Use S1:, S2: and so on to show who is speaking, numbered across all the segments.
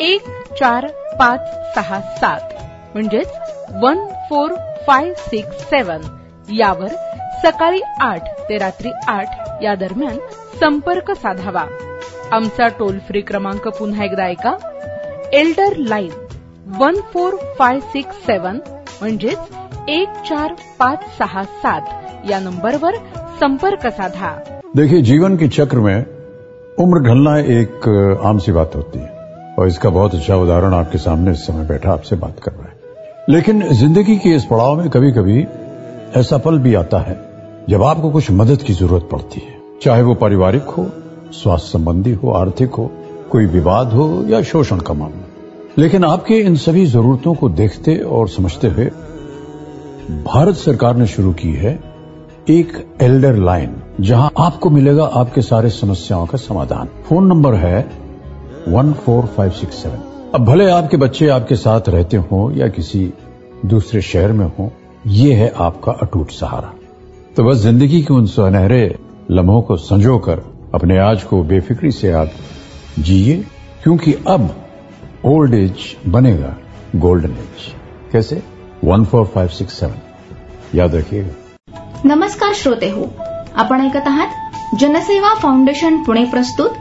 S1: एक चार पाच सहा सात म्हणजेच one four five six seven यावर सकाळी आठ ते रात्री आठ या दरम्यान संपर्क साधावा. आमचा टोल फ्री क्रमांक पुन्हा एकदा ऐका. Elder line one four five six seven म्हणजेच एक चार पाच सहा सात या नंबरवर संपर्क साधा.
S2: देखिए जीवन के चक्र में उम्र ढलना एक आम सी बात होती है। और इसका बहुत अच्छा उदाहरण आपके सामने इस समय बैठा आपसे बात कर रहा है। लेकिन ज़िंदगी के इस पड़ाव में कभी कभी ऐसा पल भी आता है, जब आपको कुछ मदद की ज़रूरत पड़ती है। चाहे वो पारिवारिक हो, स्वास्थ्य संबंधी हो, आर्थिक हो, कोई विवाद हो या शोषण का मामला। लेकिन आपके इन सभी जरूरतों को देखते और समझते हुए भारत सरकार ने शुरू की है एक एल्डर लाइन, जहाँ आपको मिलेगा आपके सारे समस्याओं का समाधान। फ़ोन नंबर है one four five six seven अब भले आपके बच्चे आपके साथ रहते हो या किसी दूसरे शहर में हो ये है आपका अटूट सहारा। तो बस ज़िंदगी के उन सुनहरे लम्हों को संजोकर अपने आज को बेफिक्री से आप जिए क्योंकि अब ओल्ड एज बनेगा गोल्डन एज कैसे? One four five six seven याद रखिएगा।
S3: नमस्कार श्रोते हो आपण ऐकत आहात जनसेवा फाउंडेशन पुणे प्रस्तुत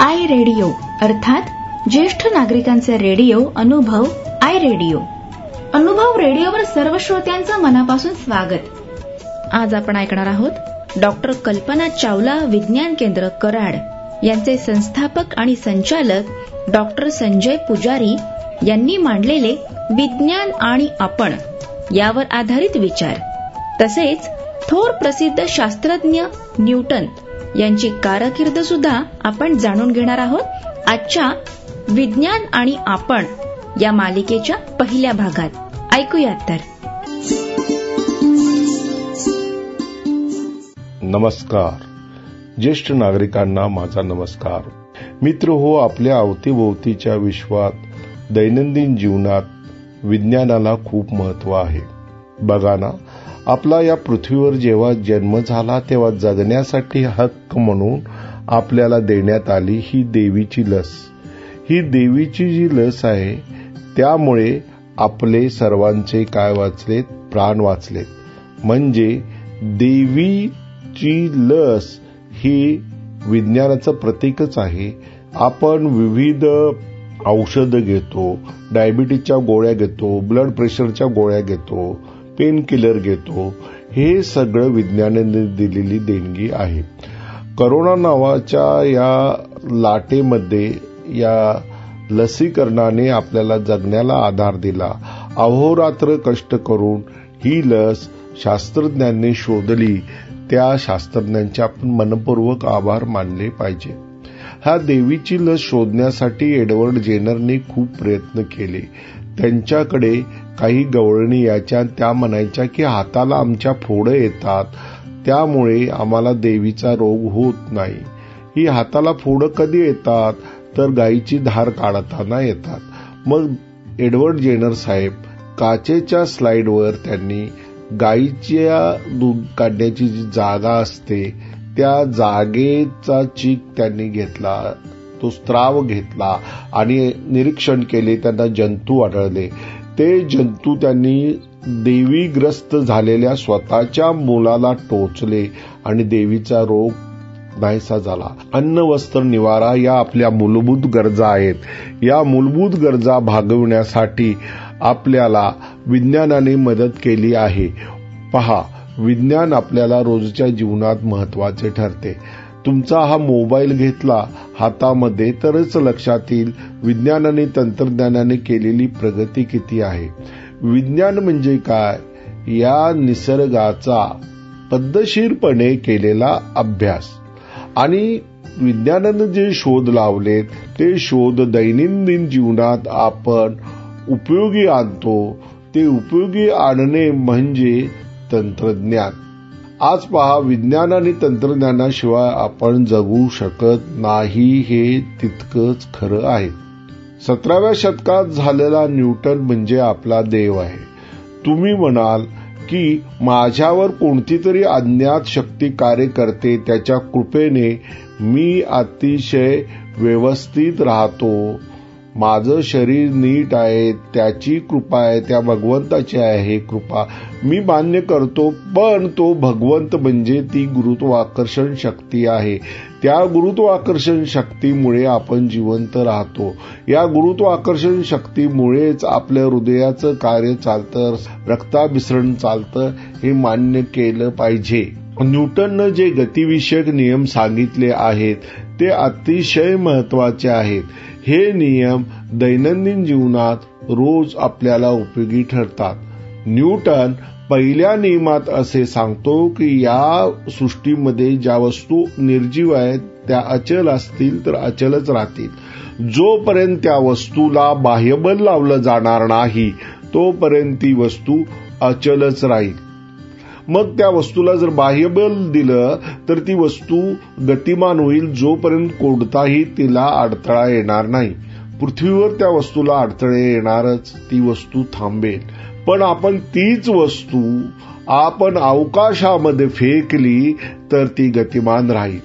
S3: आय रेडिओ अर्थात ज्येष्ठ नागरिकांचे रेडिओ अनुभव आय रेडिओ. अनुभव रेडिओवर सर्व श्रोत्यांचं मनापासून स्वागत. आज आपण ऐकणार आहोत डॉक्टर कल्पना चावला विज्ञान केंद्र कराड. यांचे संस्थापक आणि संचालक डॉक्टर संजय पुजारी यांनी मांडलेले विज्ञान आणि आपण यावर आधारित विचार. तसेच थोर प्रसिद्ध शास्त्रज्ञ न्यूटन यांची कारकीर्द सुद्धा आपण जाणून घेणार आहोत. आजच्या विज्ञान आणि आपण या मालिकेच्या पहिल्या भागात. ऐकूयात तर.
S4: नमस्कार. ज्येष्ठ नागरिकांना माझा नमस्कार. मित्र हो आपल्या अवतीभोवतीच्या विश्वात दैनंदिन जीवनात विज्ञानाला खूप महत्त्व आहे. बघा ना आपला या पृथ्वीवर जेव्हा जन्म झाला तेव्हा जगण्यासाठी हक्क म्हणून आपल्याला देण्यात आली ही देवीची लस. ही देवीची जी लस आहे त्यामुळे आपले सर्वांचे काय वाचलेत? प्राण वाचलेत. म्हणजे देवीची लस ही विज्ञानाचं प्रतीकच आहे. आपण विविध औषधं घेतो डायबिटीजच्या गोळ्या घेतो ब्लड प्रेशरच्या गोळ्या घेतो पेन किलर घेतो हे सगळं विज्ञानाने दिलेली देणगी आहे. करोना नावाच्या या लाटेमध्ये या लसीकरणाने आपल्याला जगण्याला आधार दिला. अहोरात्र कष्ट करून ही लस शास्त्रज्ञांनी शोधली. त्या शास्त्रज्ञांचे आपण मनपूर्वक आभार मानले पाहिजे. ह्या देवीची लस शोधण्यासाठी एडवर्ड जेनरने खूप प्रयत्न केले. त्यांच्याकडे काही गवळणी याच्या त्या म्हणायच्या की हाताला आमच्या फोडं येतात. त्यामुळे आम्हाला देवीचा रोग होत नाही. ही हाताला फोडं कधी येतात? तर गायीची धार काढताना येतात. मग एडवर्ड जेनर साहेब काचेच्या स्लाइडवर त्यांनी गायीच्या दूध काढण्याची जी जागा असते त्या जागेचा चीक त्यांनी घेतला. तो स्त्राव घेतला आणि निरीक्षण केले त्यांना जंतू आढळले. ते जंतू त्यांनी देवीग्रस्त झालेल्या स्वतःच्या मुलाला टोचले आणि देवीचा रोग नाहीसा झाला. अन्न वस्त्र निवारा या आपल्या मूलभूत गरजा आहेत. या मूलभूत गरजा भागविण्यासाठी आपल्याला विज्ञानाने मदत केली आहे. पहा विज्ञान आपल्याला रोजच्या जीवनात महत्त्वाचे ठरते. तुमचा हा मोबाईल घेतला हातामध्ये तरच लक्षात येईल. विज्ञानाने तंत्रज्ञानाने केलेली प्रगती किती आहे? विज्ञान म्हणजे काय? या निसर्गाचा पद्धतशीरपणे केलेला अभ्यास. आणि विज्ञानानं जे शोध लावलेत ते शोध दैनंदिन जीवनात आपण उपयोगी आणतो. ते उपयोगी आणणे म्हणजे तंत्रज्ञान. आज पहा विज्ञान आणि तंत्रज्ञानाशिवाय आपण जगू शकत नाही हे तितकंच खरं आहे. सतराव्या शतकात झालेला न्यूटन म्हणजे आपला देव आहे. तुम्ही म्हणाल की माझ्यावर कोणती तरी अज्ञात शक्ती कार्य करते त्याच्या कृपेने मी अतिशय व्यवस्थित राहतो. माझं शरीर नीट आहे त्याची कृपा आहे त्या भगवंताची आहे कृपा मी मान्य करतो पण तो भगवंत म्हणजे ती गुरुत्वाकर्षण शक्ती आहे. त्या गुरुत्वाकर्षण शक्तीमुळे आपण जिवंत राहतो. या गुरुत्वाकर्षण शक्तीमुळेच आपल्या हृदयाचं कार्य चालतं रक्ताभिसरण चालतं हे मान्य केलं पाहिजे. न्यूटननं जे गतिविषयक नियम सांगितले आहेत ते अतिशय महत्त्वाचे आहेत. हे नियम दैनंदिन जीवनात रोज आपल्याला उपयोगी ठरतात. न्यूटन पहिल्या नियमात असे सांगतो की या सृष्टीमध्ये ज्या वस्तू निर्जीव आहेत त्या अचल असतील तर अचलच राहतील. जोपर्यंत त्या वस्तूला बाह्यबल लावलं जाणार नाही तोपर्यंत ती वस्तू अचलच राहील. मग त्या वस्तूला जर बाह्यबल दिलं तर ती वस्तू गतिमान होईल जोपर्यंत कोणताही तिला अडथळा येणार नाही. पृथ्वीवर त्या वस्तूला अडथळे येणारच ती वस्तू थांबेल. पण आपण तीच वस्तू आपण अवकाशामध्ये फेकली तर ती गतिमान राहील.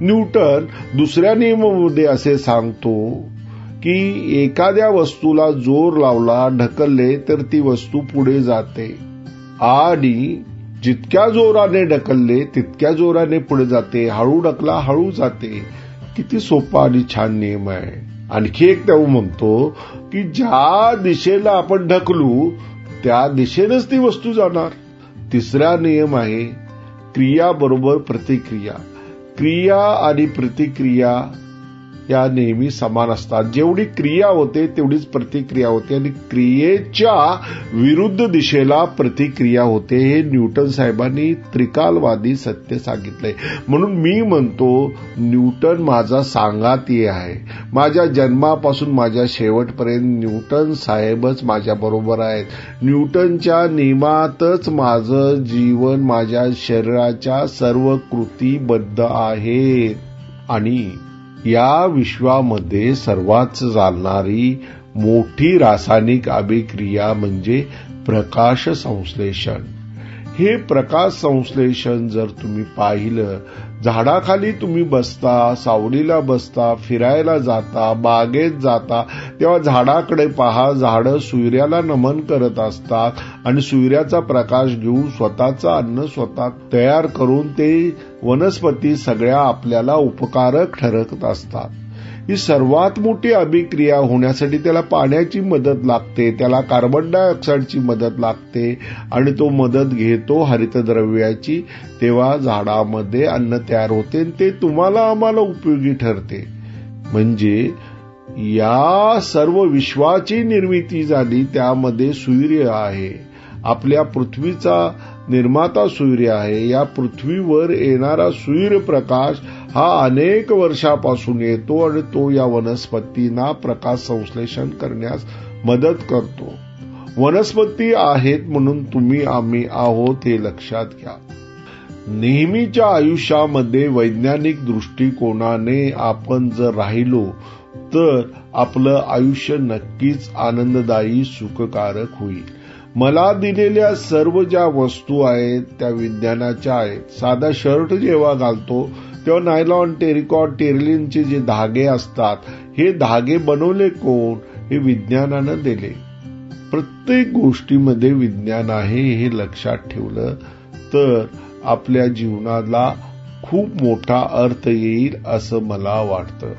S4: न्यूटन दुसऱ्या नियमामध्ये असे सांगतो की एखाद्या वस्तूला जोर लावला ढकलले तर ती वस्तू पुढे जाते. आणि जितक्या जोराने ढकलले तितक्या जोराने पुढे जाते. हळू ढकला हळू जाते. किती सोपा आणि छान नियम आहे. आणखी एक तेव्हा म्हणतो की ज्या दिशेला आपण ढकलू त्या दिशेनेच ती वस्तू जाणार. तिसरा नियम आहे क्रिया बरोबर प्रतिक्रिया. क्रिया आणि प्रतिक्रिया या नेहमी समान असतात. जेवढी क्रिया होते तेवढीच प्रतिक्रिया होते. आणि क्रियेच्या विरुद्ध दिशेला प्रतिक्रिया होते हे न्यूटन साहेबांनी त्रिकालवादी सत्य सांगितलंय. म्हणून मी म्हणतो न्यूटन माझा सांगाती आहे. माझ्या जन्मापासून माझ्या शेवटपर्यंत न्यूटन साहेबच माझ्या बरोबर आहेत. न्यूटनच्या नियमातच माझं जीवन माझ्या शरीराच्या सर्व कृतीबद्ध आहेत आणि या विश्वामध्ये सर्वात चालणारी मोठी रासायनिक अभिक्रिया म्हणजे प्रकाश संश्लेषण. हे प्रकाश संश्लेषण जर तुम्ही पाहिलं झाडाखाली तुम्ही बसता सावलीला बसता फिरायला जाता बागेत जाता तेव्हा झाडाकडे पहा झाडं सूर्याला नमन करत असतात आणि सूर्याचा प्रकाश घेऊन स्वतःचं अन्न स्वतः तयार करून ते वनस्पती सगळ्या आपल्याला उपकारक ठरत असतात. ही सर्वात मोठी अभिक्रिया होण्यासाठी त्याला पाण्याची मदत लागते त्याला कार्बन डायऑक्साईडची मदत लागते आणि तो मदत घेतो हरितद्रव्याची. तेव्हा झाडामध्ये अन्न तयार होते ते तुम्हाला आम्हाला उपयोगी ठरते. म्हणजे या सर्व विश्वाची निर्मिती झाली त्यामध्ये सूर्य आहे. आपल्या पृथ्वीचा निर्माता सूर्य आहे. या पृथ्वीवर येणारा सूर्यप्रकाश हा अनेक वर्षापासून येतो आणि तो या वनस्पतींना प्रकाश संश्लेषण करण्यास मदत करतो. वनस्पती आहेत म्हणून तुम्ही आम्ही आहोत हे लक्षात घ्या. नेहमीच्या आयुष्यामध्ये वैज्ञानिक दृष्टिकोनाने आपण जर राहिलो तर आपलं आयुष्य नक्कीच आनंददायी सुखकारक होईल. मला दिलेल्या सर्व ज्या वस्तू आहेत त्या विज्ञानाच्या आहेत. साधा शर्ट जेव्हा घालतो तेव्हा नायलॉन टेरिकॉट टेरलिनचे जे धागे असतात हे धागे बनवले कोण? हे विज्ञानानं दिले. प्रत्येक गोष्टीमध्ये विज्ञान आहे हे लक्षात ठेवलं तर आपल्या जीवनाला खूप मोठा अर्थ येईल असं मला वाटतं.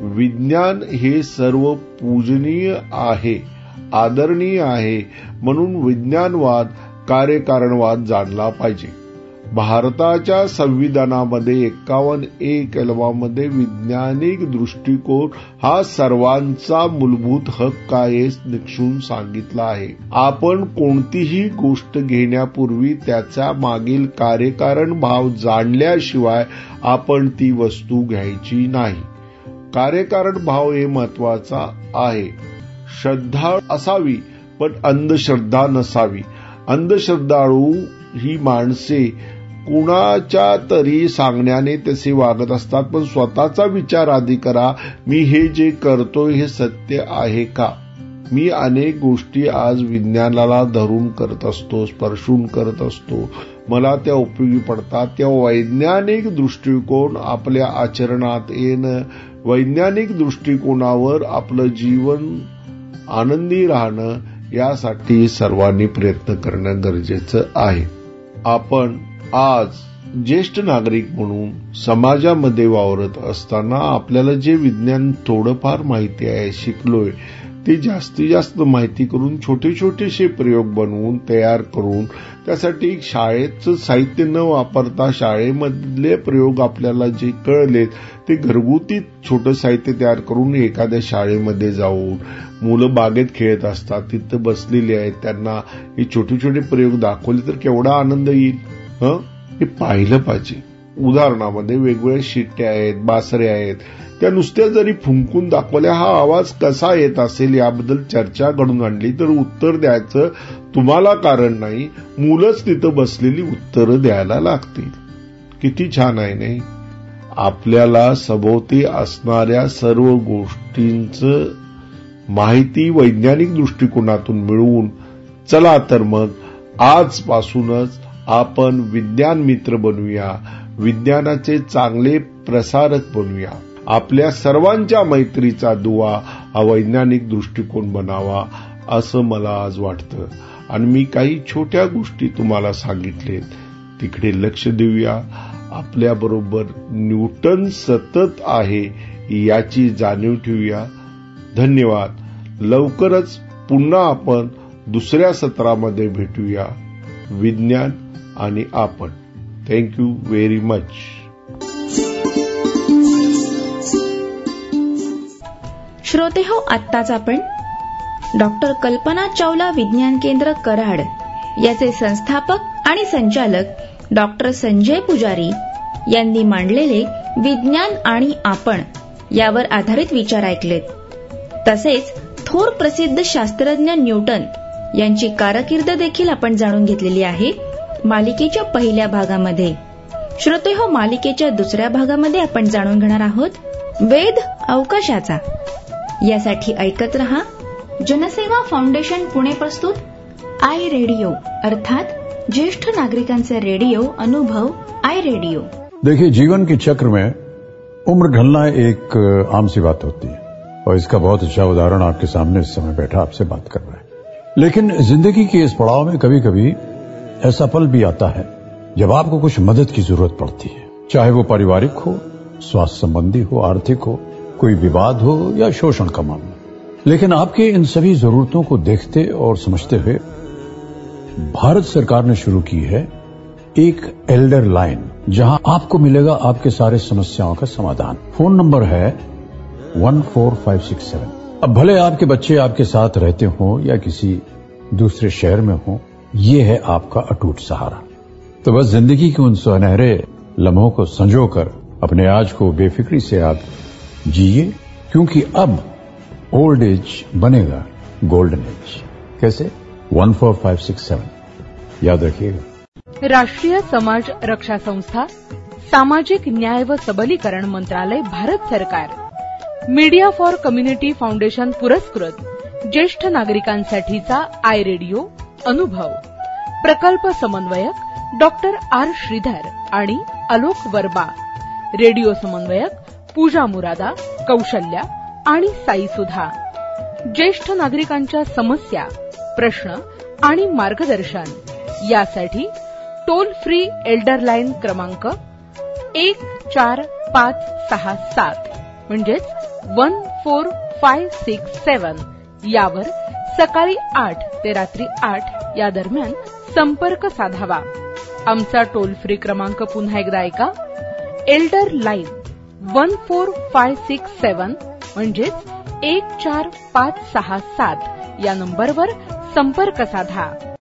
S4: विज्ञान हे सर्व पूजनीय आहे. आदरणीय आहे म्हणून विज्ञानवाद कार्यकारणवाद जाणला पाहिजे. भारताच्या संविधानामध्ये एक्कावन्न ए कलमामध्ये वैज्ञानिक दृष्टिकोन हा सर्वांचा मूलभूत हक्क आहे निक्षून सांगितला आहे. आपण कोणतीही गोष्ट घेण्यापूर्वी त्याच्या मागील कार्यकारण भाव जाणल्याशिवाय आपण ती वस्तू घ्यायची नाही. कार्यकारण भाव हे महत्त्वाचा आहे. श्रद्धा असावी पण अंधश्रद्धा नसावी. अंधश्रद्धाळू ही माणसे कुणाच्या तरी सांगण्याने तसे वागत असतात पण स्वतःचा विचार आधी करा मी हे जे करतोय हे सत्य आहे का? मी अनेक गोष्टी आज विज्ञानाला धरून करत असतो स्पर्शून करत असतो. मला त्या उपयोगी पडतात. त्या वैज्ञानिक दृष्टिकोन आपल्या आचरणात येणं वैज्ञानिक दृष्टिकोनावर आपलं जीवन आनंदी राहणं यासाठी सर्वांनी प्रयत्न करणं गरजेचं आहे. आपण आज ज्येष्ठ नागरिक म्हणून समाजामध्ये वावरत असताना आपल्याला जे विज्ञान थोडंफार माहिती आहे शिकलोय ते जास्तीत जास्त माहिती करून छोटे छोटेसे प्रयोग बनवून तयार करून त्यासाठी शाळेचं साहित्य न वापरता शाळेमधले प्रयोग आपल्याला जे कळलेत ते घरगुती छोटं साहित्य तयार करून एखाद्या शाळेमध्ये जाऊन मुलं बागेत खेळत असतात तिथं बसलेली आहेत त्यांना हे छोटे छोटे प्रयोग दाखवले तर केवढा आनंद येईल? हं? हे पाहिलं पाहिजे. उदाहरणामध्ये वेगवेगळ्या शिट्ट्या आहेत बासरे आहेत. त्या नुसत्या जरी फुंकून दाखवल्या हा आवाज कसा येत असेल याबद्दल चर्चा घडून आणली तर उत्तर द्यायचं तुम्हाला कारण नाही. मुलंच तिथं बसलेली उत्तरं द्यायला लागतील. किती छान आहे नाही? आपल्याला सभोवती असणाऱ्या सर्व गोष्टींचं माहिती वैज्ञानिक दृष्टिकोनातून मिळवून चला तर मग आजपासूनच आपण विज्ञान मित्र बनूया. विज्ञानाचे चांगले प्रसारक बनूया. आपल्या सर्वांच्या मैत्रीचा दुवा हा वैज्ञानिक दृष्टिकोन बनावा असं मला आज वाटतं. आणि मी काही छोट्या गोष्टी तुम्हाला सांगितलेत. तिकडे लक्ष देऊया. आपल्याबरोबर न्यूटन सतत आहे याची जाणीव ठेवूया धन्यवाद. लवकरच पुन्हा आपण दुसऱ्या सत्रामध्ये भेटूया. विज्ञान आणि आपण. थँक्यू व्हेरी मच
S3: श्रोते हो आत्ताच आपण डॉक्टर कल्पना चावला विज्ञान केंद्र कराड याचे संस्थापक आणि संचालक डॉक्टर संजय पुजारी यांनी मांडलेले विज्ञान आणि आपण यावर आधारित विचार ऐकलेत. तसेच थोर प्रसिद्ध शास्त्रज्ञ न्यूटन यांची कारकीर्द देखील आपण जाणून घेतलेली आहे. मालिकेच्या पहिल्या भागामध्ये. श्रोते हो मालिकेच्या दुसऱ्या भागामध्ये आपण जाणून घेणार आहोत वेद अवकाशाचा. यासाठी ऐकत रहा जनसेवा फाउंडेशन पुणे प्रस्तुत आय रेडिओ अर्थात ज्येष्ठ नागरिकांचे रेडिओ अनुभव आय रेडिओ.
S2: देखिए जीवन के चक्र में उम्र ढलना एक आम सी बात होती है। और इसका बहुत अच्छा उदाहरण आपके सामने इस समय बैठा आपसे बात कर रहा है। लेकिन जिंदगी के इस पड़ाव में कभी कभी ऐसा पल भी आता है जब आपको कुछ मदद की ज़रूरत पड़ती है। चाहे वो पारिवारिक हो, स्वास्थ्य संबंधी हो, आर्थिक हो, कोई विवाद हो या शोषण का मामला। लेकिन आपके इन सभी जरूरतों को देखते और समझते हुए भारत सरकार ने शुरू की है एक एल्डर लाइन, जहाँ आपको मिलेगा आपके सारे समस्याओं का समाधान। फ़ोन नंबर है one four five six seven. अब भले आपके बच्चे आपके साथ रहते हो या किसी दूसरे शहर में हो ये है आपका अटूट सहारा। तो बस जिंदगी के उन सुनहरे लम्हों को संजोकर अपने आज को बेफिक्री से आप जिए क्योंकि अब ओल्ड एज बनेगा गोल्डन एज कैसे? One four five six seven याद रखिएगा।
S1: राष्ट्रीय समाज रक्षा संस्था सामाजिक न्याय व सबलीकरण मंत्रालय भारत सरकार। मीडिया फॉर कम्युनिटी फाउंडेशन पुरस्कृत ज्येष्ठ नागरिकांसाठीचा आय रेडिओ अनुभव. प्रकल्प समन्वयक डॉक्टर आर श्रीधर आणि अलोक वर्मा. रेडिओ समन्वयक पूजा मुरादा कौशल्या आणि साई सुधा. ज्येष्ठ नागरिकांच्या समस्या प्रश्न आणि मार्गदर्शन. यासाठी टोल फ्री एल्डर लाईन क्रमांक एक चार पाच सहा सात म्हणजेच one four five six seven यावर सकाळी आठ ते रात्री आठ या दरम्यान संपर्क साधावा. आमचा टोल फ्री क्रमांक पुन्हा एकदा ऐका. Elder line one four five six seven म्हणजेच एक चार पाच सहा सात या नंबरवर संपर्क साधा.